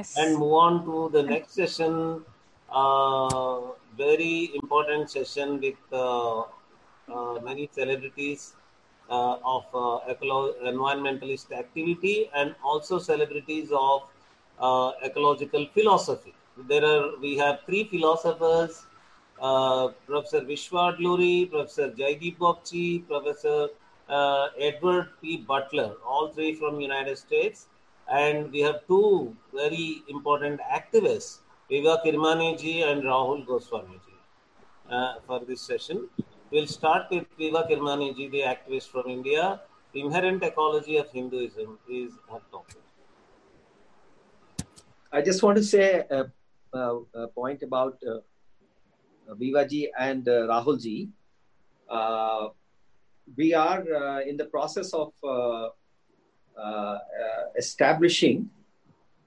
Yes. and move on to the next session. Uh, very important session with uh, uh, many celebrities uh, of uh, ecolo- environmentalist activity and also celebrities of uh, ecological philosophy. There are we have three philosophers: Professor Vishwa Adluri, Professor Joydeep Bagchee, Professor Edward P. Butler, all three from United States and we have two very important activists, Viva Kermani ji and Rahul Goswami ji, uh, for this session. We'll start with Viva Kermani ji, the activist from India. The inherent ecology of Hinduism is her topic. I just want to say a, a, a point about uh, Viva ji and uh, Rahul ji. Uh, we are uh, in the process of uh, uh, uh, establishing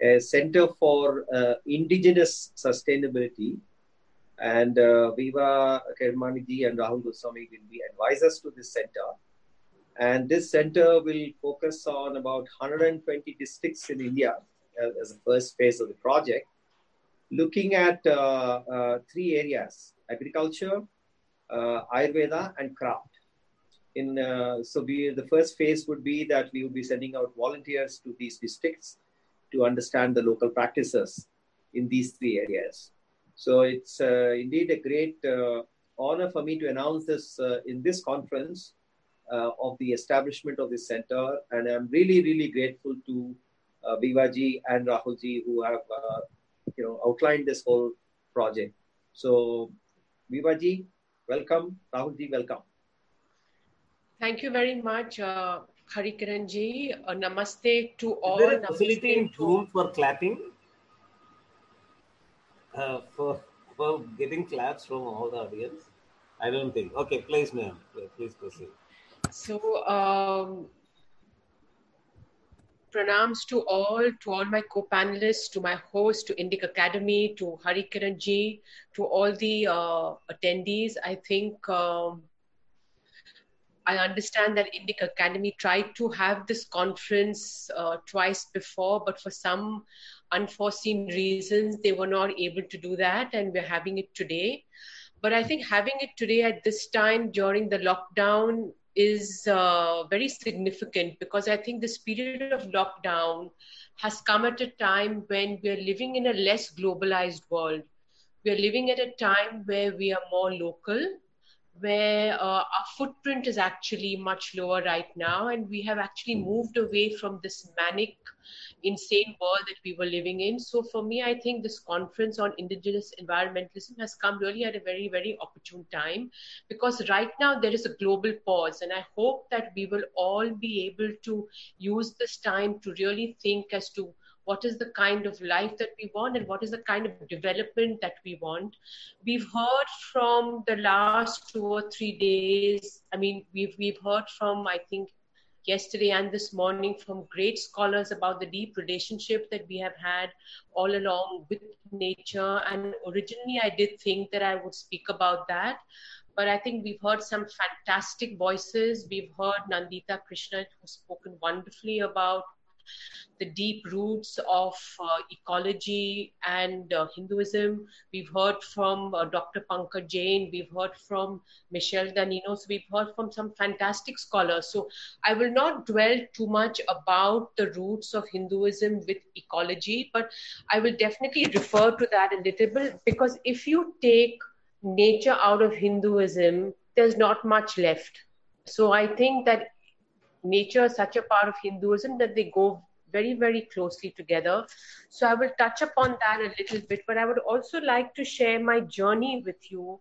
a center for uh, indigenous sustainability. And uh, Viva Kermani ji and Rahul Goswami will be advisors to this center. And this center will focus on about 120 districts in India uh, as the first phase of the project, looking at uh, uh, three areas agriculture, uh, Ayurveda, and craft. In, uh, so we, the first phase would be that we would be sending out volunteers to these districts to understand the local practices in these three areas. So it's uh, indeed a great uh, honor for me to announce this uh, in this conference uh, of the establishment of this center, and I'm really, really grateful to uh, Vivaji and Rahulji who have uh, you know outlined this whole project. So, Vivaji, welcome. Rahulji, welcome. Thank you very much, uh, Harikiran ji. Uh, namaste to all. Is there a facility in Zoom for clapping? Uh, for, for getting claps from all the audience? I don't think. Okay, please, ma'am. Please proceed. So, um, pranams to all, to all my co-panelists, to my host, to Indic Academy, to Harikiran ji, to all the uh, attendees. I think um, I understand that Indic Academy tried to have this conference uh, twice before, but for some unforeseen reasons, they were not able to do that, and we're having it today. But I think having it today at this time during the lockdown is uh, very significant because I think this period of lockdown has come at a time when we are living in a less globalized world. We are living at a time where we are more local, where uh, our footprint is actually much lower right now, and we have actually moved away from this manic, insane world that we were living in. So, for me, I think this conference on indigenous environmentalism has come really at a very, very opportune time because right now there is a global pause, and I hope that we will all be able to use this time to really think as to what is the kind of life that we want and what is the kind of development that we want. We've heard from the last two or three days i mean we've we've heard from i think yesterday and this morning from great scholars about the deep relationship that we have had all along with nature. And originally i did think that i would speak about that. But I think we've heard some fantastic voices. We've heard Nandita Krishnan, who's spoken wonderfully about the deep roots of uh, ecology and uh, Hinduism. We've heard from uh, Dr. Pankaj Jain. We've heard from Michel Danino. So we've heard from some fantastic scholars. So I will not dwell too much about the roots of Hinduism with ecology, but I will definitely refer to that a little bit because if you take nature out of Hinduism, there's not much left. So I think that nature is such a part of Hinduism that they go very, very closely together. So I will touch upon that a little bit, but I would also like to share my journey with you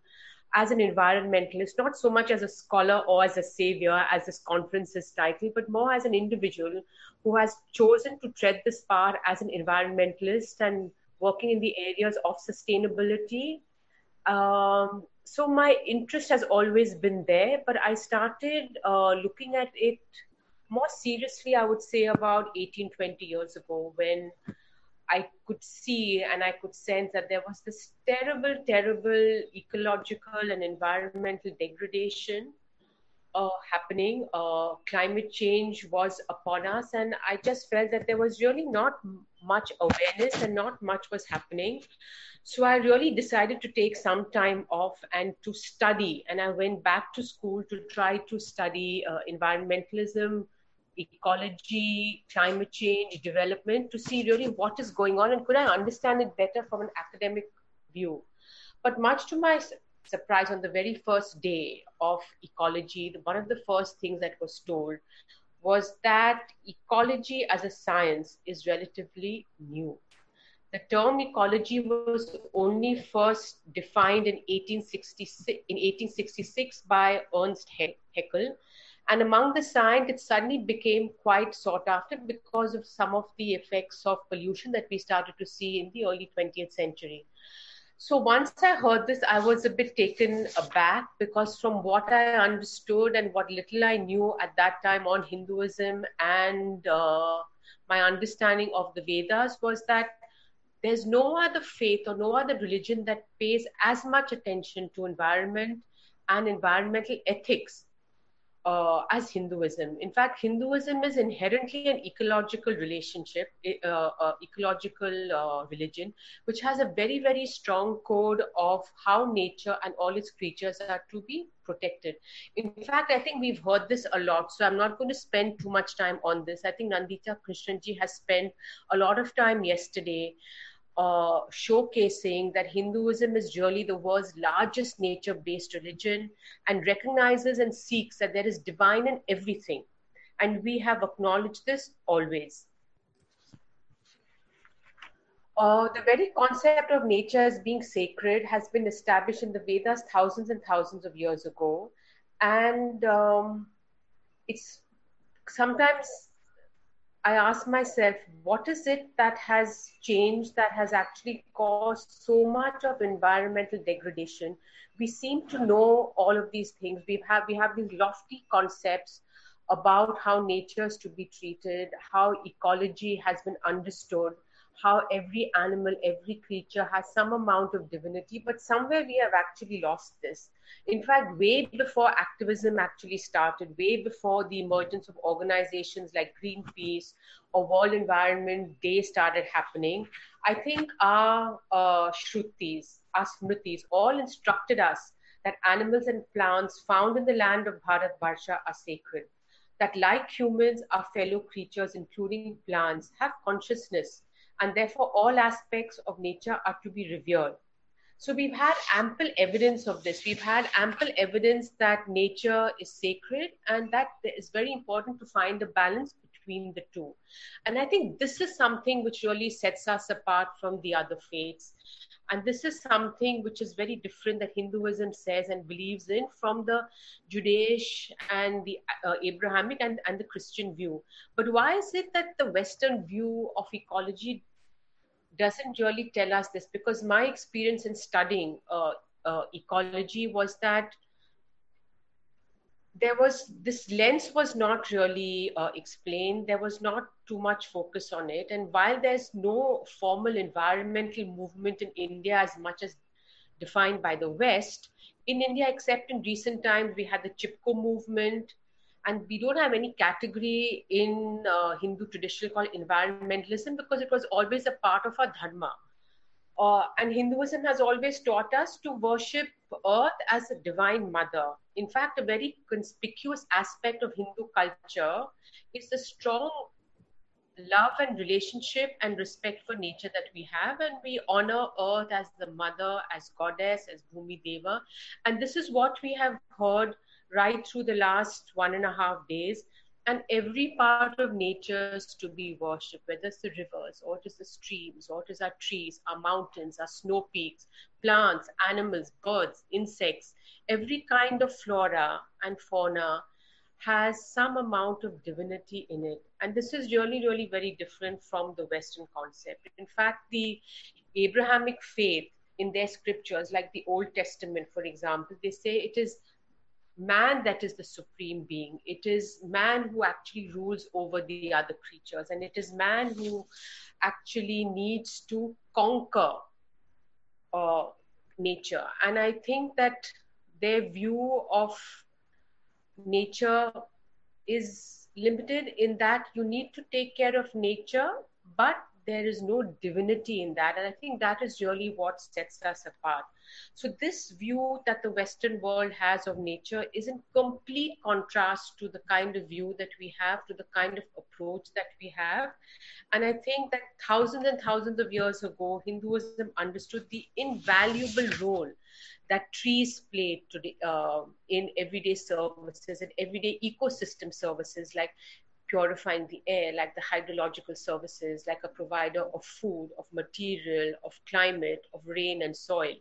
as an environmentalist, not so much as a scholar or as a savior, as this conference is titled, but more as an individual who has chosen to tread this path as an environmentalist and working in the areas of sustainability. Um, so my interest has always been there, but I started uh, looking at it more seriously, I would say, about 18, 20 years ago when I could see and I could sense that there was this terrible, terrible ecological and environmental degradation uh, happening. Uh, climate change was upon us, and I just felt that there was really not much awareness and not much was happening. So I really decided to take some time off and to study. And I went back to school to try to study uh, environmentalism, ecology, climate change, development to see really what is going on and could I understand it better from an academic view. But much to my surprise, on the very first day of ecology, one of the first things that was told was that ecology as a science is relatively new. The term ecology was only first defined in 1866, in 1866 by Ernst Haeckel. And among the scientists, it suddenly became quite sought after because of some of the effects of pollution that we started to see in the early 20th century. So once I heard this, I was a bit taken aback because from what I understood and what little I knew at that time on Hinduism and uh, my understanding of the Vedas was that there's no other faith or no other religion that pays as much attention to environment and environmental ethics uh, as Hinduism. In fact, Hinduism is inherently an ecological relationship, uh, uh, ecological uh, religion, which has a very, very strong code of how nature and all its creatures are to be protected. In fact, I think we've heard this a lot, so I'm not going to spend too much time on this. I think Nandita Krishnanji has spent a lot of time yesterday uh, showcasing that Hinduism is really the world's largest nature based religion and recognizes and seeks that there is divine in everything. And we have acknowledged this always. Uh, the very concept of nature as being sacred has been established in the Vedas thousands and thousands of years ago. And um, it's sometimes I ask myself, what is it that has changed that has actually caused so much of environmental degradation? We seem to know all of these things. We have we have these lofty concepts about how nature is to be treated, how ecology has been understood, how every animal, every creature has some amount of divinity, but somewhere we have actually lost this. In fact, way before activism actually started, way before the emergence of organizations like Greenpeace or World Environment Day started happening, I think our uh, Shrutis, our Smritis, all instructed us that animals and plants found in the land of Bharat Barsha are sacred. That, like humans, our fellow creatures, including plants, have consciousness and therefore all aspects of nature are to be revered. So we've had ample evidence of this. We've had ample evidence that nature is sacred and that it's very important to find a balance between the two. And I think this is something which really sets us apart from the other faiths. And this is something which is very different that Hinduism says and believes in from the Judaish and the uh, Abrahamic and, and the Christian view. But why is it that the Western view of ecology doesn't really tell us this? Because my experience in studying uh, uh, ecology was that there was this lens was not really uh, explained there was not too much focus on it and while there's no formal environmental movement in india as much as defined by the west in india except in recent times we had the chipko movement and we don't have any category in uh, hindu tradition called environmentalism because it was always a part of our dharma. Uh, and Hinduism has always taught us to worship Earth as a divine mother. In fact, a very conspicuous aspect of Hindu culture is the strong love and relationship and respect for nature that we have. And we honor earth as the mother as goddess as bhumi deva. And this is what we have heard right through the last one and a half days and every part of nature is to be worshipped, whether it's the rivers, or it is the streams, or it is our trees, our mountains, our snow peaks, plants, animals, birds, insects, every kind of flora and fauna has some amount of divinity in it. And this is really, really very different from the Western concept. In fact, the Abrahamic faith in their scriptures, like the Old Testament, for example, they say it is man that is the supreme being. It is man who actually rules over the other creatures, and it is man who actually needs to conquer uh, nature. And I think that their view of nature is limited in that you need to take care of nature, but there is no divinity in that. And I think that is really what sets us apart. So, this view that the Western world has of nature is in complete contrast to the kind of view that we have, to the kind of approach that we have. And I think that thousands and thousands of years ago, Hinduism understood the invaluable role that trees play today uh, in everyday services and everyday ecosystem services like purifying the air, like the hydrological services, like a provider of food, of material, of climate, of rain and soil.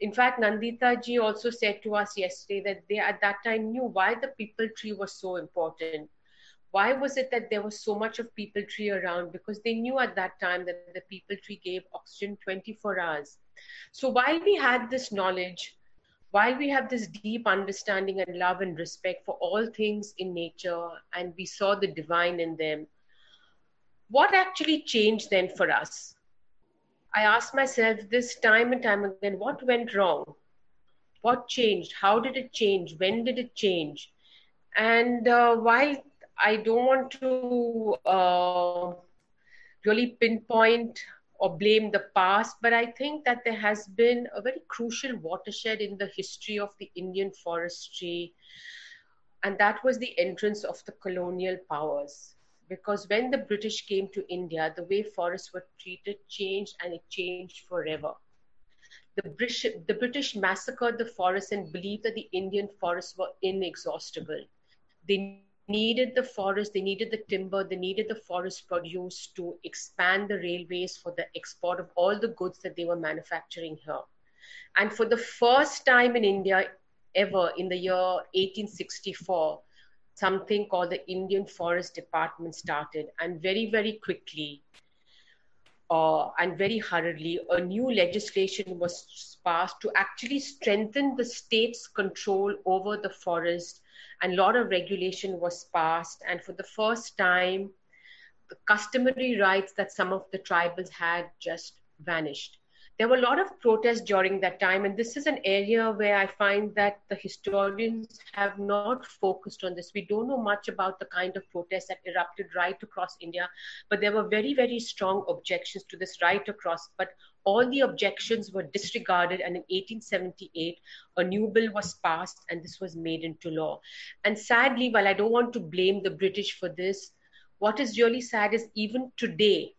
In fact, Nandita ji also said to us yesterday that they at that time knew why the peepal tree was so important. Why was it that there was so much of peepal tree around? Because they knew at that time that the peepal tree gave oxygen 24 hours. So while we had this knowledge, while we have this deep understanding and love and respect for all things in nature and we saw the divine in them, what actually changed then for us? I asked myself this time and time again what went wrong? What changed? How did it change? When did it change? And uh, while I don't want to uh, really pinpoint or blame the past, but I think that there has been a very crucial watershed in the history of the Indian forestry, and that was the entrance of the colonial powers. Because when the British came to India, the way forests were treated changed and it changed forever. The British, the British massacred the forests and believed that the Indian forests were inexhaustible. They needed the forest, they needed the timber, they needed the forest produce to expand the railways for the export of all the goods that they were manufacturing here. And for the first time in India ever in the year 1864, something called the Indian Forest Department started. And very, very quickly uh, and very hurriedly, a new legislation was passed to actually strengthen the state's control over the forest and a lot of regulation was passed. And for the first time, the customary rights that some of the tribals had just vanished. There were a lot of protests during that time, and this is an area where I find that the historians have not focused on this. We don't know much about the kind of protests that erupted right across India, but there were very, very strong objections to this right across. But all the objections were disregarded and in 1878 a new bill was passed and this was made into law and sadly while i don't want to blame the british for this what is really sad is even today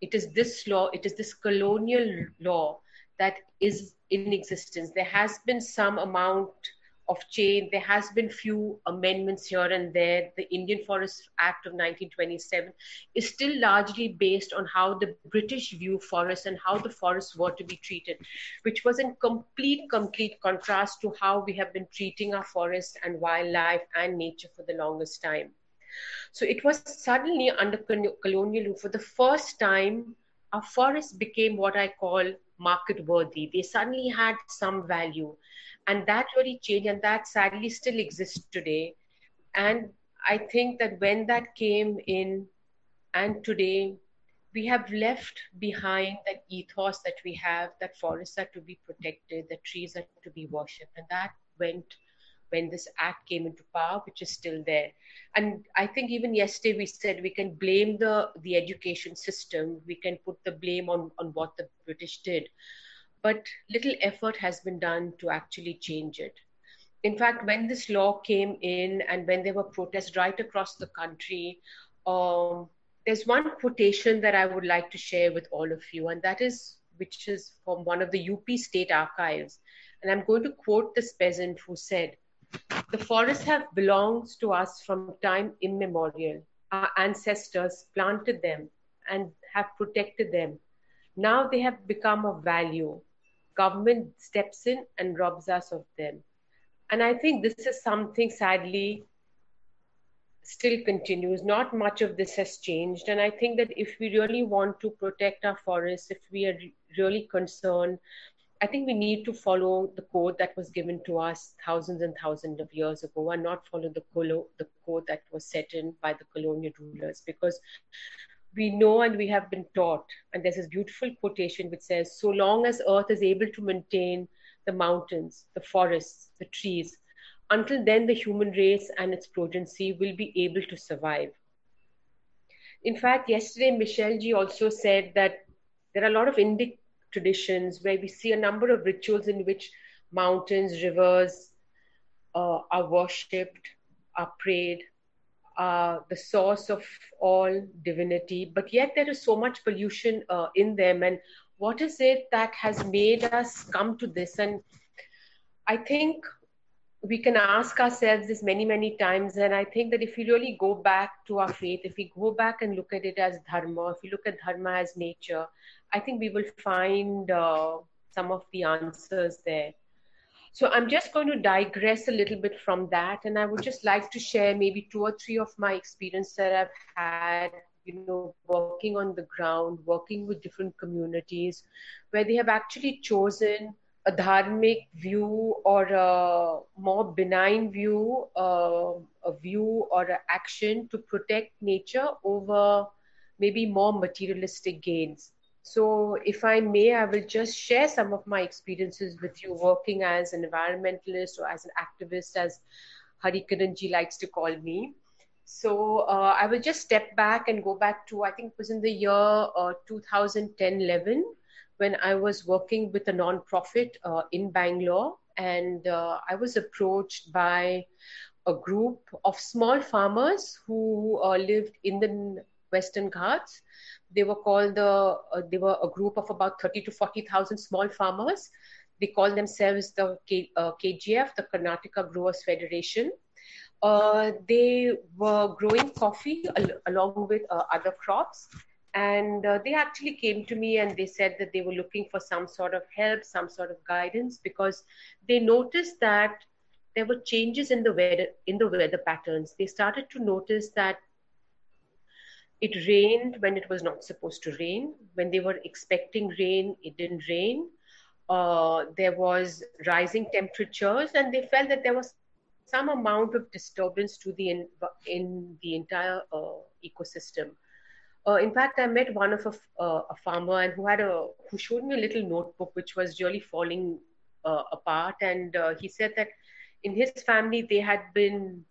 it is this law it is this colonial law that is in existence there has been some amount of change. There has been few amendments here and there. The Indian Forest Act of 1927 is still largely based on how the British view forests and how the forests were to be treated, which was in complete, complete contrast to how we have been treating our forests and wildlife and nature for the longest time. So it was suddenly under colonial rule. For the first time, our forests became what I call market worthy. They suddenly had some value. And that really changed and that sadly still exists today. And i think that when that came in and today we have left behind that ethos that we have that forests are to be protected that trees are to be worshipped. And that went when this act came into power which is still there and i think even yesterday we said we can blame the the education system we can put the blame on on what the british did but little effort has been done to actually change it. In fact, when this law came in and when there were protests right across the country, um, there's one quotation that I would like to share with all of you, and that is which is from one of the UP state archives. And I'm going to quote this peasant who said, The forests have belonged to us from time immemorial. Our ancestors planted them and have protected them. Now they have become of value government steps in and robs us of them. And I think this is something sadly still continues. Not much of this has changed. And I think that if we really want to protect our forests, if we are really concerned, I think we need to follow the code that was given to us thousands and thousands of years ago and not follow the, colo- the code that was set in by the colonial rulers because we know and we have been taught, and there's this beautiful quotation which says, So long as Earth is able to maintain the mountains, the forests, the trees, until then, the human race and its progeny will be able to survive. In fact, yesterday, Michel ji also said that there are a lot of Indic traditions where we see a number of rituals in which mountains, rivers uh, are worshipped, are prayed, are the source of all divinity, but yet there is so much pollution uh, in them. And what is it that has made us come to this? And I think we can ask ourselves this many, many times. And I think that if we really go back to our faith, if we go back and look at it as dharma, if we look at dharma as nature, I think we will find uh, some of the answers there. So I'm just going to digress a little bit from that. And I would just like to share maybe two or three of my experience that I've had, you know, working on the ground, working with different communities where they have actually chosen a dharmic view or a more benign view, uh, a view or an action to protect nature over maybe more materialistic gains. So, if I may, I will just share some of my experiences with you working as an environmentalist or as an activist, as Hari Kiranji likes to call me. So, uh, I will just step back and go back to, I think it was in the year uh, 2010 11 when I was working with a non-profit uh, in Bangalore, and uh, I was approached by a group of small farmers who uh, lived in the Western Ghats. They were called the uh, they were a group of about thirty to forty thousand small farmers. They call themselves the K, uh, KGF, the Karnataka Growers Federation. Uh, they were growing coffee al- along with other crops and uh, they actually came to me and they said that they were looking for some sort of help some sort of guidance because they noticed that there were changes in the weather in the weather patterns. They started to notice that it rained when it was not supposed to rain. When they were expecting rain it didn't rain. Uh, there was rising temperatures and they felt that there was some amount of disturbance to the in, in the entire uh, ecosystem uh, in fact, I met one of a, uh, a, farmer and who had a who showed me a little notebook which was really falling uh, apart, and uh, he said that in his family they had been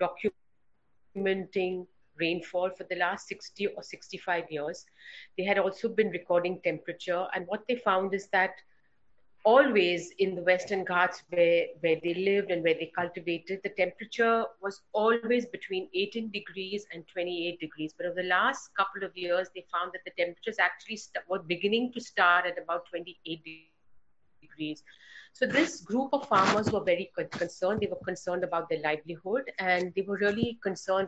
documenting rainfall for the last 60 or 65 years. They had also been recording temperature, and what they found is that always in the Western Ghats where, where they lived and where they cultivated, the temperature was always between 18 degrees and 28 degrees. But over the last couple of years, they found that the temperatures actually st- were beginning to start at about 28 degrees. So this group of farmers were very concerned. They were concerned about their livelihood and they were really concerned as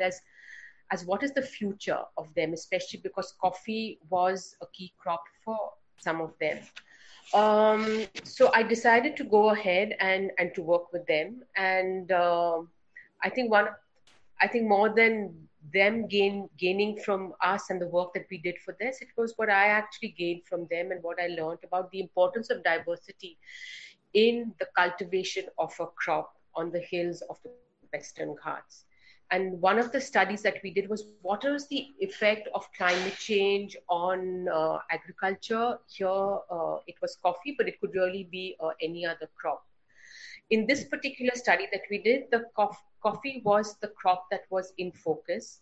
as what is the future of them, especially because coffee was a key crop for some of them. Um, so I decided to go ahead and and to work with them, and uh, I think one, I think more than them gain gaining from us and the work that we did for this, it was what I actually gained from them and what I learned about the importance of diversity in the cultivation of a crop on the hills of the Western Ghats. And one of the studies that we did was what is the effect of climate change on uh, agriculture? Here, uh, it was coffee, but it could really be uh, any other crop. In this particular study that we did, the cof- coffee was the crop that was in focus.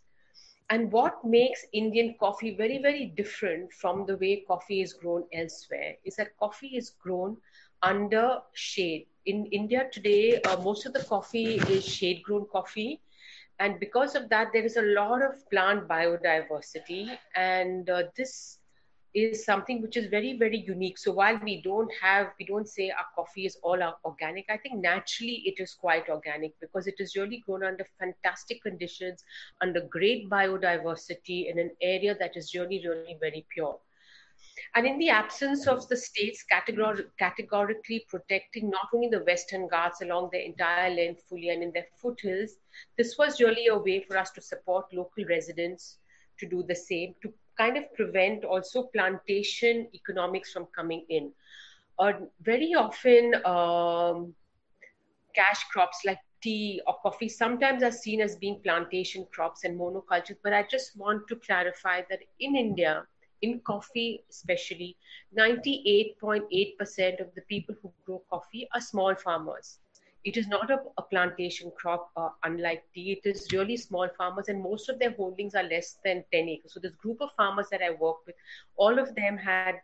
And what makes Indian coffee very, very different from the way coffee is grown elsewhere is that coffee is grown under shade. In India today, uh, most of the coffee is shade grown coffee and because of that there is a lot of plant biodiversity. And uh, this is something which is very very unique. So while we don't have we don't say our coffee is all organic i think naturally it is quite organic because it is really grown under fantastic conditions under great biodiversity in an area that is really really very pure and in the absence of the states categor- categorically protecting not only the Western Ghats along their entire length fully and in their foothills, this was really a way for us to support local residents to do the same, to kind of prevent also plantation economics from coming in. Uh, very often, um, cash crops like tea or coffee sometimes are seen as being plantation crops and monocultures, but I just want to clarify that in India, in coffee especially 98.8% of the people who grow coffee are small farmers it is not a, a plantation crop, uh, unlike tea. It is really small farmers, and most of their holdings are less than 10 acres. So, this group of farmers that I work with, all of them had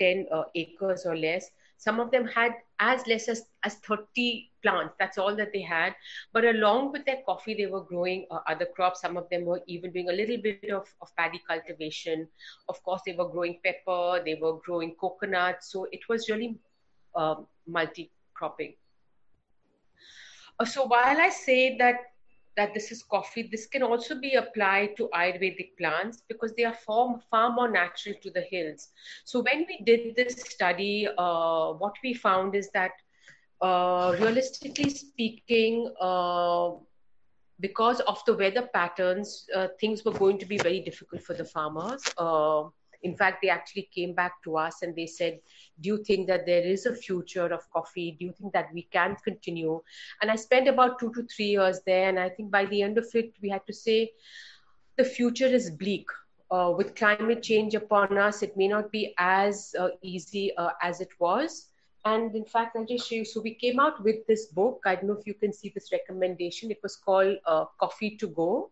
10 uh, acres or less. Some of them had as less as, as 30 plants. That's all that they had. But along with their coffee, they were growing uh, other crops. Some of them were even doing a little bit of, of paddy cultivation. Of course, they were growing pepper, they were growing coconut. So it was really um, multi cropping. Uh, so while I say that that this is coffee, this can also be applied to Ayurvedic plants because they are far, far more natural to the hills. So when we did this study, uh, what we found is that uh, realistically speaking, uh, because of the weather patterns, uh, things were going to be very difficult for the farmers. In fact, they actually came back to us and they said, Do you think that there is a future of coffee? Do you think that we can continue? And I spent about two to three years there. And I think by the end of it, we had to say, The future is bleak. Uh, with climate change upon us, it may not be as uh, easy uh, as it was. And in fact, I'll just show you. So we came out with this book. I don't know if you can see this recommendation. It was called uh, Coffee to Go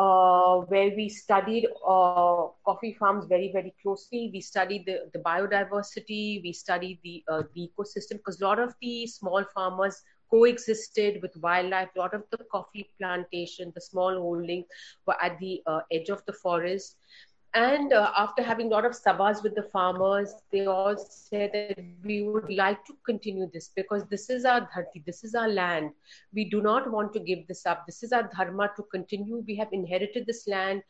uh, where we studied uh, coffee farms very, very closely. We studied the, the biodiversity, we studied the, uh, the ecosystem, because a lot of the small farmers coexisted with wildlife. A lot of the coffee plantation, the small holdings were at the uh, edge of the forest. And uh, after having a lot of sabhas with the farmers, they all said that we would like to continue this because this is our dharti, this is our land. We do not want to give this up. This is our dharma to continue. We have inherited this land.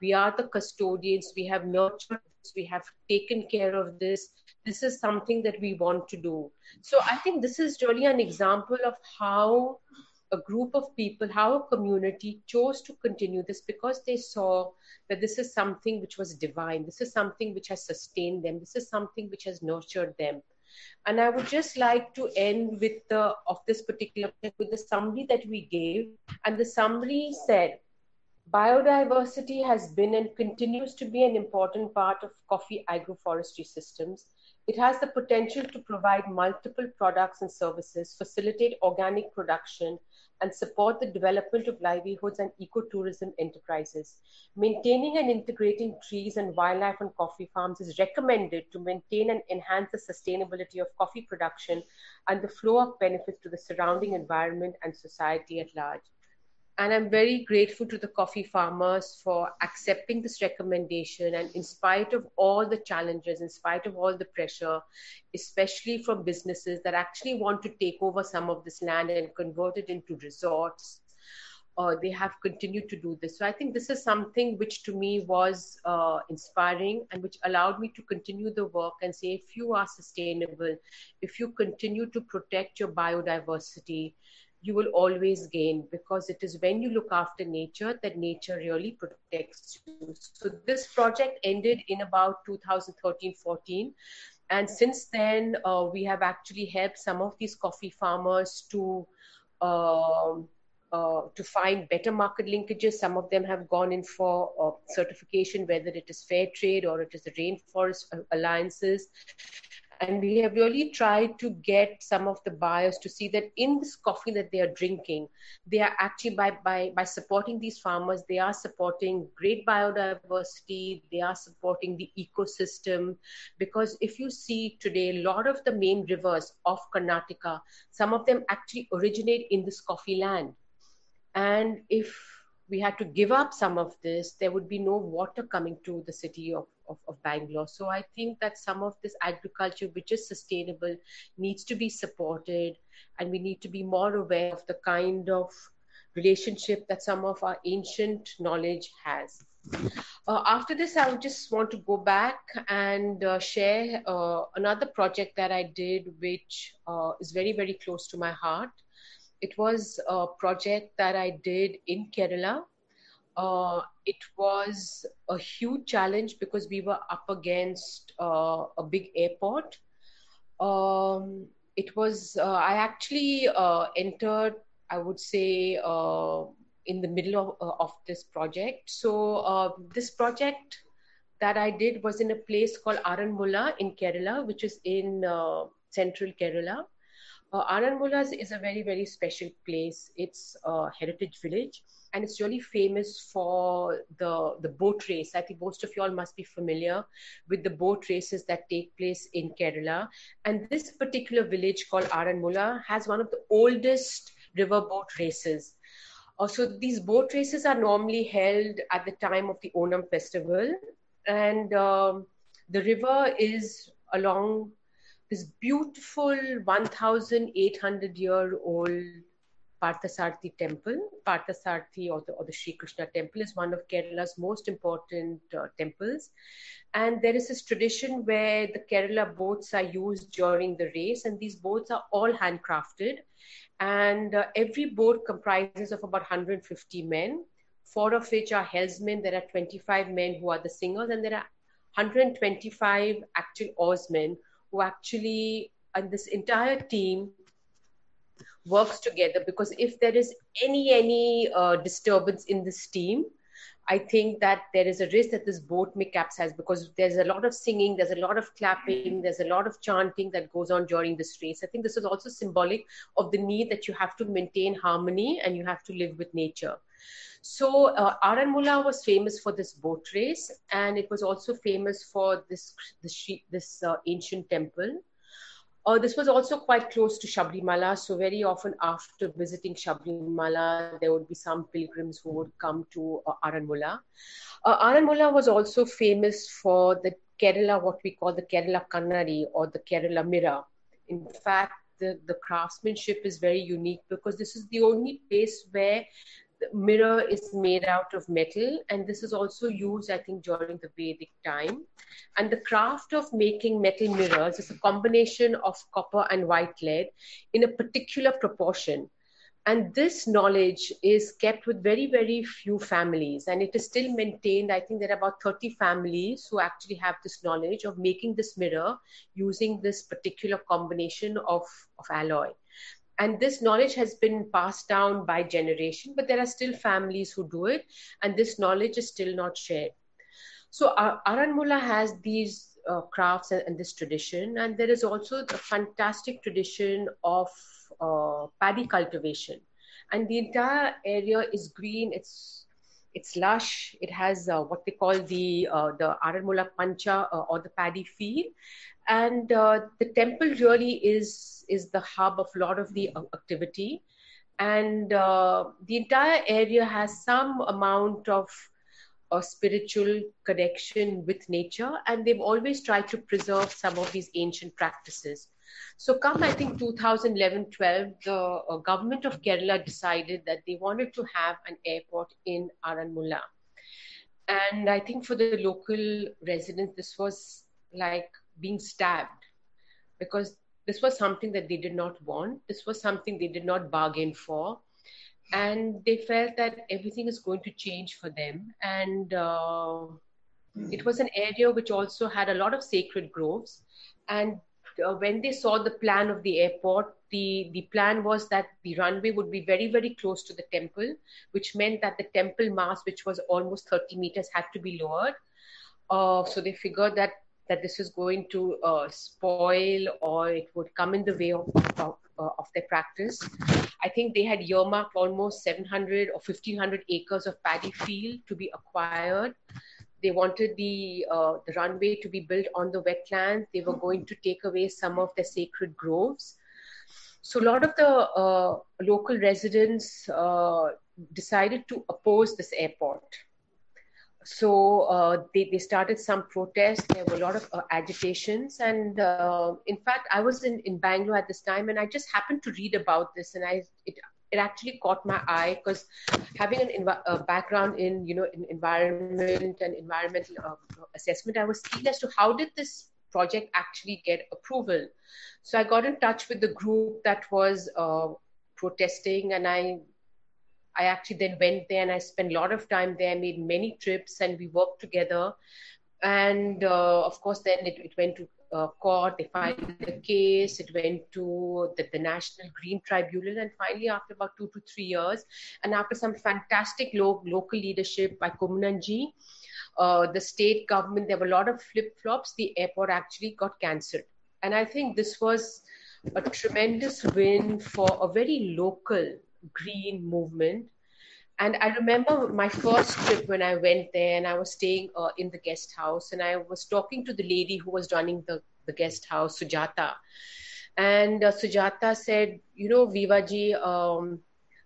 We are the custodians. We have nurtured this. We have taken care of this. This is something that we want to do. So I think this is really an example of how a group of people, how a community chose to continue this because they saw that this is something which was divine. This is something which has sustained them. This is something which has nurtured them. And I would just like to end with the of this particular with the summary that we gave. And the summary said, biodiversity has been and continues to be an important part of coffee agroforestry systems it has the potential to provide multiple products and services, facilitate organic production, and support the development of livelihoods and ecotourism enterprises. Maintaining and integrating trees and wildlife on coffee farms is recommended to maintain and enhance the sustainability of coffee production and the flow of benefits to the surrounding environment and society at large. And I'm very grateful to the coffee farmers for accepting this recommendation. And in spite of all the challenges, in spite of all the pressure, especially from businesses that actually want to take over some of this land and convert it into resorts, uh, they have continued to do this. So I think this is something which to me was uh, inspiring and which allowed me to continue the work and say if you are sustainable, if you continue to protect your biodiversity, you will always gain because it is when you look after nature that nature really protects you. So this project ended in about 2013 14. And since then, uh, we have actually helped some of these coffee farmers to um, uh, to find better market linkages. Some of them have gone in for uh, certification, whether it is fair trade or it is the rainforest alliances and we have really tried to get some of the buyers to see that in this coffee that they are drinking they are actually by by by supporting these farmers they are supporting great biodiversity they are supporting the ecosystem. Because if you see today a lot of the main rivers of karnataka some of them actually originate in this coffee land. And if we had to give up some of this, there would be no water coming to the city of, of, of, Bangalore. So I think that some of this agriculture, which is sustainable, needs to be supported, and we need to be more aware of the kind of relationship that some of our ancient knowledge has. Uh, after this, I would just want to go back and uh, share uh, another project that I did, which uh, is very, very close to my heart it was a project that I did in Kerala. Uh, it was a huge challenge because we were up against uh, a big airport. Um, it was, uh, I actually uh, entered, I would say, uh, in the middle of, uh, of this project. So, this project that I did was in a place called Aranmula in Kerala, which is in central Kerala Uh, Aranmula is a very, very special place. It's a heritage village and it's really famous for the, the boat race. I think most of you all must be familiar with the boat races that take place in Kerala. And this particular village called Aranmula has one of the oldest river boat races. Uh, so these boat races are normally held at the time of the Onam festival. And um, the river is along this beautiful 1800 year old Parthasarathy temple. Parthasarathy or the, or the Sri Krishna temple is one of Kerala's most important uh, temples. And there is this tradition where the Kerala boats are used during the race, and these boats are all handcrafted. And uh, every boat comprises of about 150 men, four of which are helmsmen. There are 25 men who are the singers, and there are 125 actual oarsmen who actually, and this entire team works together because if there is any any uh, disturbance in this team i think that there is a risk that this boat may capsize because there's a lot of singing there's a lot of clapping there's a lot of chanting that goes on during this race i think this is also symbolic of the need that you have to maintain harmony and you have to live with nature so uh, Aranmula was famous for this boat race, and it was also famous for this this, this uh, ancient temple. Uh, this was also quite close to Shabrimala, so very often after visiting Shabrimala, there would be some pilgrims who would come to uh, Aranmula. Uh, Aranmula was also famous for the Kerala, what we call the Kerala Kannadi or the Kerala mirror. In fact, the, the craftsmanship is very unique because this is the only place where the mirror is made out of metal and this is also used i think during the vedic time. And the craft of making metal mirrors is a combination of copper and white lead in a particular proportion. And this knowledge is kept with very very few families. And it is still maintained. I think there are about 30 families who actually have this knowledge of making this mirror using this particular combination of, of alloy and this knowledge has been passed down by generation but there are still families who do it and this knowledge is still not shared. So uh, aranmula has these uh, crafts and, and, this tradition and there is also a fantastic tradition of uh, paddy cultivation. And the entire area is green it's it's lush it has uh, what they call the uh, the aranmula pancha uh, or the paddy field and uh, the temple really is is the hub of a lot of the activity. And uh, the entire area has some amount of a spiritual connection with nature. And they've always tried to preserve some of these ancient practices. So come i think 2011-12 the uh, government of kerala decided that they wanted to have an airport in aranmula and i think for the local residents this was like being stabbed because this was something that they did not want. This was something they did not bargain for. And they felt that everything is going to change for them. And uh, it was an area which also had a lot of sacred groves. And uh, when they saw the plan of the airport, the, the plan was that the runway would be very, very close to the temple, which meant that the temple mass which was almost 30 meters, had to be lowered. Uh, so they figured that that this was going to uh, spoil or it would come in the way of, of, uh, of, their practice. I think they had earmarked almost 700 or 1500 acres of paddy field to be acquired. They wanted the, uh, the runway to be built on the wetlands. They were going to take away some of the sacred groves. So a lot of the uh, local residents uh, decided to oppose this airport so uh, they, they started some protests. There were a lot of uh, agitations. And uh, in fact i was in, in bangalore at this time and i just happened to read about this and i it, it actually caught my eye because having an env- uh, background in you know in environment and environmental uh, assessment i was keen as to how did this project actually get approval. So i got in touch with the group that was uh, protesting and i I actually then went there and I spent a lot of time there, made many trips, and we worked together. And uh, of course, then it, it went to uh, court, they filed the case, it went to the, the, National Green Tribunal, and finally, after about two to three years, and after some fantastic lo- local leadership by Kummanamji, uh, the state government, there were a lot of flip flops, the airport actually got cancelled. And I think this was a tremendous win for a very local green movement. And I remember my first trip when I went there, and I was staying uh, in the guest house, and I was talking to the lady who was running the, the guest house, Sujata. And uh, Sujata said, You know, Vivaji, um,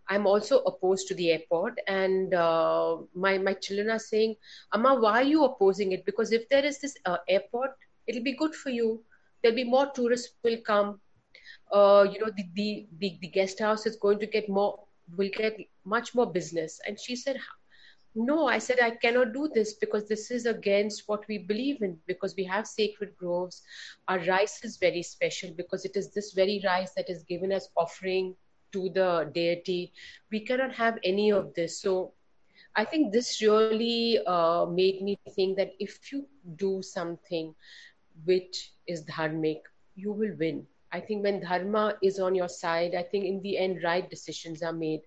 I'm also opposed to the airport. And uh, my, my children are saying, Amma, why are you opposing it? Because if there is this uh, airport, it'll be good for you. There'll be more tourists will come. Uh, you know, the, the, the, the guest house is going to get more, will get much more business. And she said, no, I said, I cannot do this because this is against what we believe in because we have sacred groves. Our rice is very special because it is this very rice that is given as offering to the deity. We cannot have any of this. So I think this really uh, made me think that if you do something which is dharmic, you will win. I think when dharma is on your side, I think in the end, right decisions are made.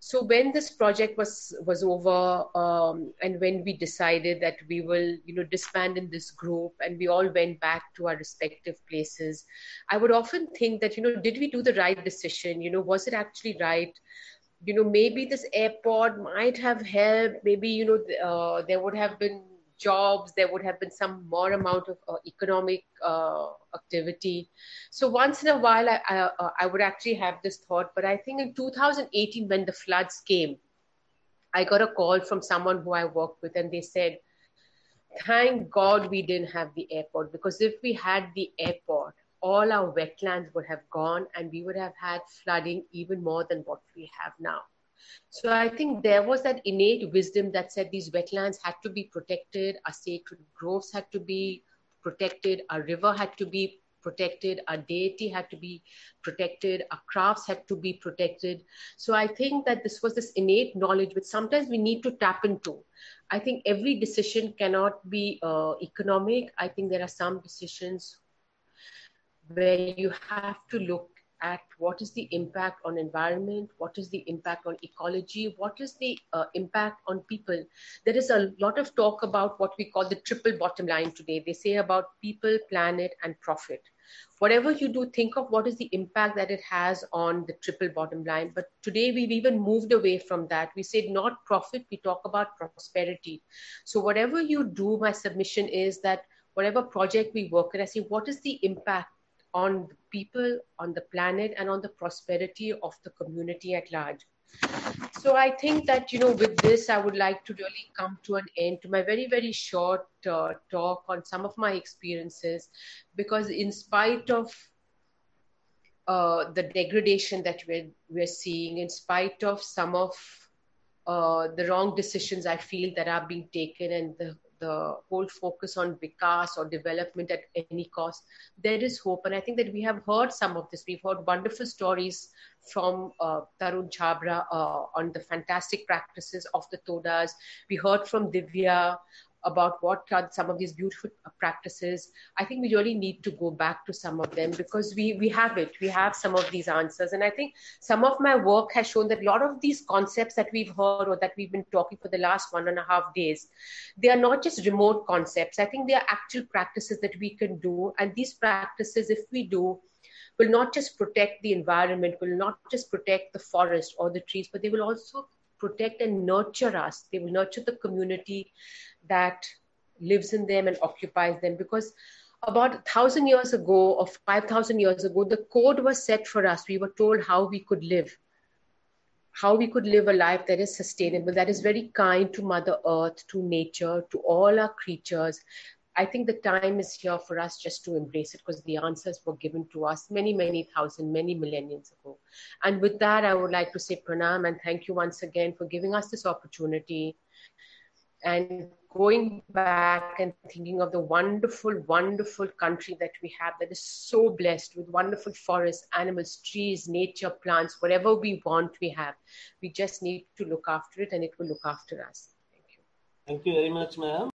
So when this project was was over, um, and when we decided that we will, you know, disband in this group, and we all went back to our respective places, I would often think that, you know, did we do the right decision? You know, was it actually right? You know, maybe this airport might have helped. Maybe you know, uh, there would have been jobs, there would have been some more amount of uh, economic uh, activity. So once in a while, I, I, uh, I, would actually have this thought. But I think in 2018, when the floods came, I got a call from someone who I worked with, and they said, Thank God we didn't have the airport because if we had the airport, all our wetlands would have gone and we would have had flooding even more than what we have now. So I think there was that innate wisdom that said these wetlands had to be protected, our sacred groves had to be protected, our river had to be protected, our deity had to be protected, our crafts had to be protected. So I think that this was this innate knowledge which sometimes we need to tap into. I think every decision cannot be uh, economic. I think there are some decisions where you have to look at what is the impact on environment? What is the impact on ecology? What is the uh, impact on people? There is a lot of talk about what we call the triple bottom line today. They say about people planet and profit. Whatever you do think of what is the impact that it has on the triple bottom line. But today we've even moved away from that. We said not profit we talk about prosperity. So whatever you do my submission is that whatever project we work in i say what is the impact on the people, on the planet, and on the prosperity of the community at large. So I think that, you know, with this, I would like to really come to an end to my very, very short uh, talk on some of my experiences, because in spite of uh, the degradation that we're, we're seeing, in spite of some of uh, the wrong decisions I feel that are being taken and the the whole focus on vikas or development at any cost, there is hope. And I think that we have heard some of this. We've heard wonderful stories from uh, Tarun Chhabra uh, on the fantastic practices of the Todas. We heard from Divya about what are some of these beautiful practices. I think we really need to go back to some of them because we we have it. We have some of these answers. And i think some of my work has shown that a lot of these concepts that we've heard or that we've been talking for the last one and a half days they are not just remote concepts. I think they are actual practices that we can do. And these practices if we do will not just protect the environment will not just protect the forest or the trees but they will also protect and nurture us. They will nurture the community that lives in them and occupies them. Because about a thousand years ago or 5000 years ago the code was set for us. We were told how we could live how we could live a life that is sustainable that is very kind to mother earth to nature to all our creatures. I think the time is here for us just to embrace it because the answers were given to us many many thousand many millenniums ago. And with that i would like to say pranam and thank you once again for giving us this opportunity. And going back and thinking of the wonderful, wonderful country that we have that is so blessed with wonderful forests, animals, trees, nature, plants, whatever we want, we have. We just need to look after it and it will look after us. Thank you. Thank you very much, ma'am.